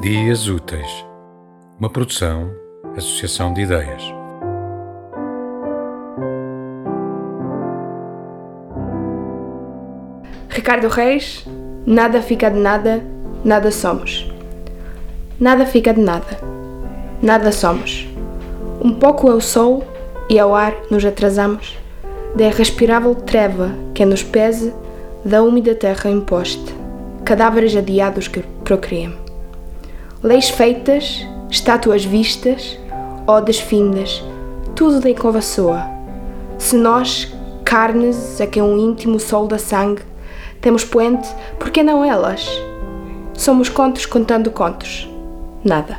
Dias Úteis, uma produção, associação de ideias. Ricardo Reis, nada fica de nada, nada somos. Nada fica de nada, nada somos. Um pouco eu sou e ao ar nos atrasamos da irrespirável treva que nos pese da úmida terra imposta, cadáveres adiados que procriam. Leis feitas, estátuas vistas, odes findas, tudo de convaçoa. Se nós, carnes a quem um íntimo sol da sangue, temos poente, por que não elas? Somos contos contando contos. Nada.